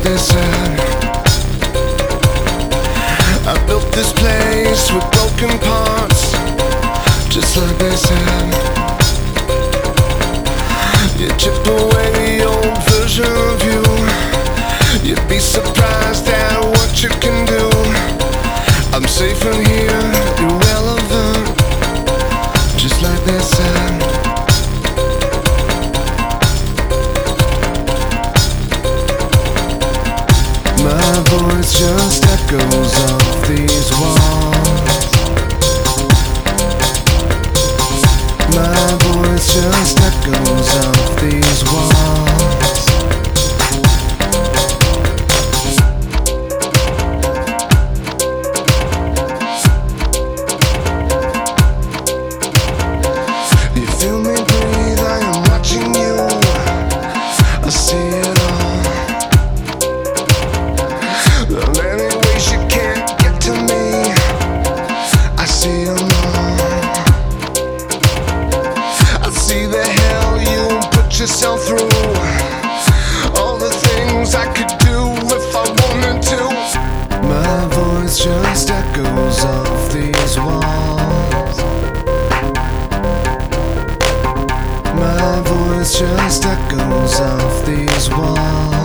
they said. I built this place with broken parts, just like they said. You chip away the old version of you. You'd be surprised at My voice just echoes off these walls. My voice just echoes off these walls. I see the hell you put yourself through. All the things I could do if I wanted to. My voice just echoes off these walls. My voice just echoes off these walls.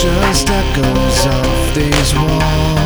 Just echoes off these walls.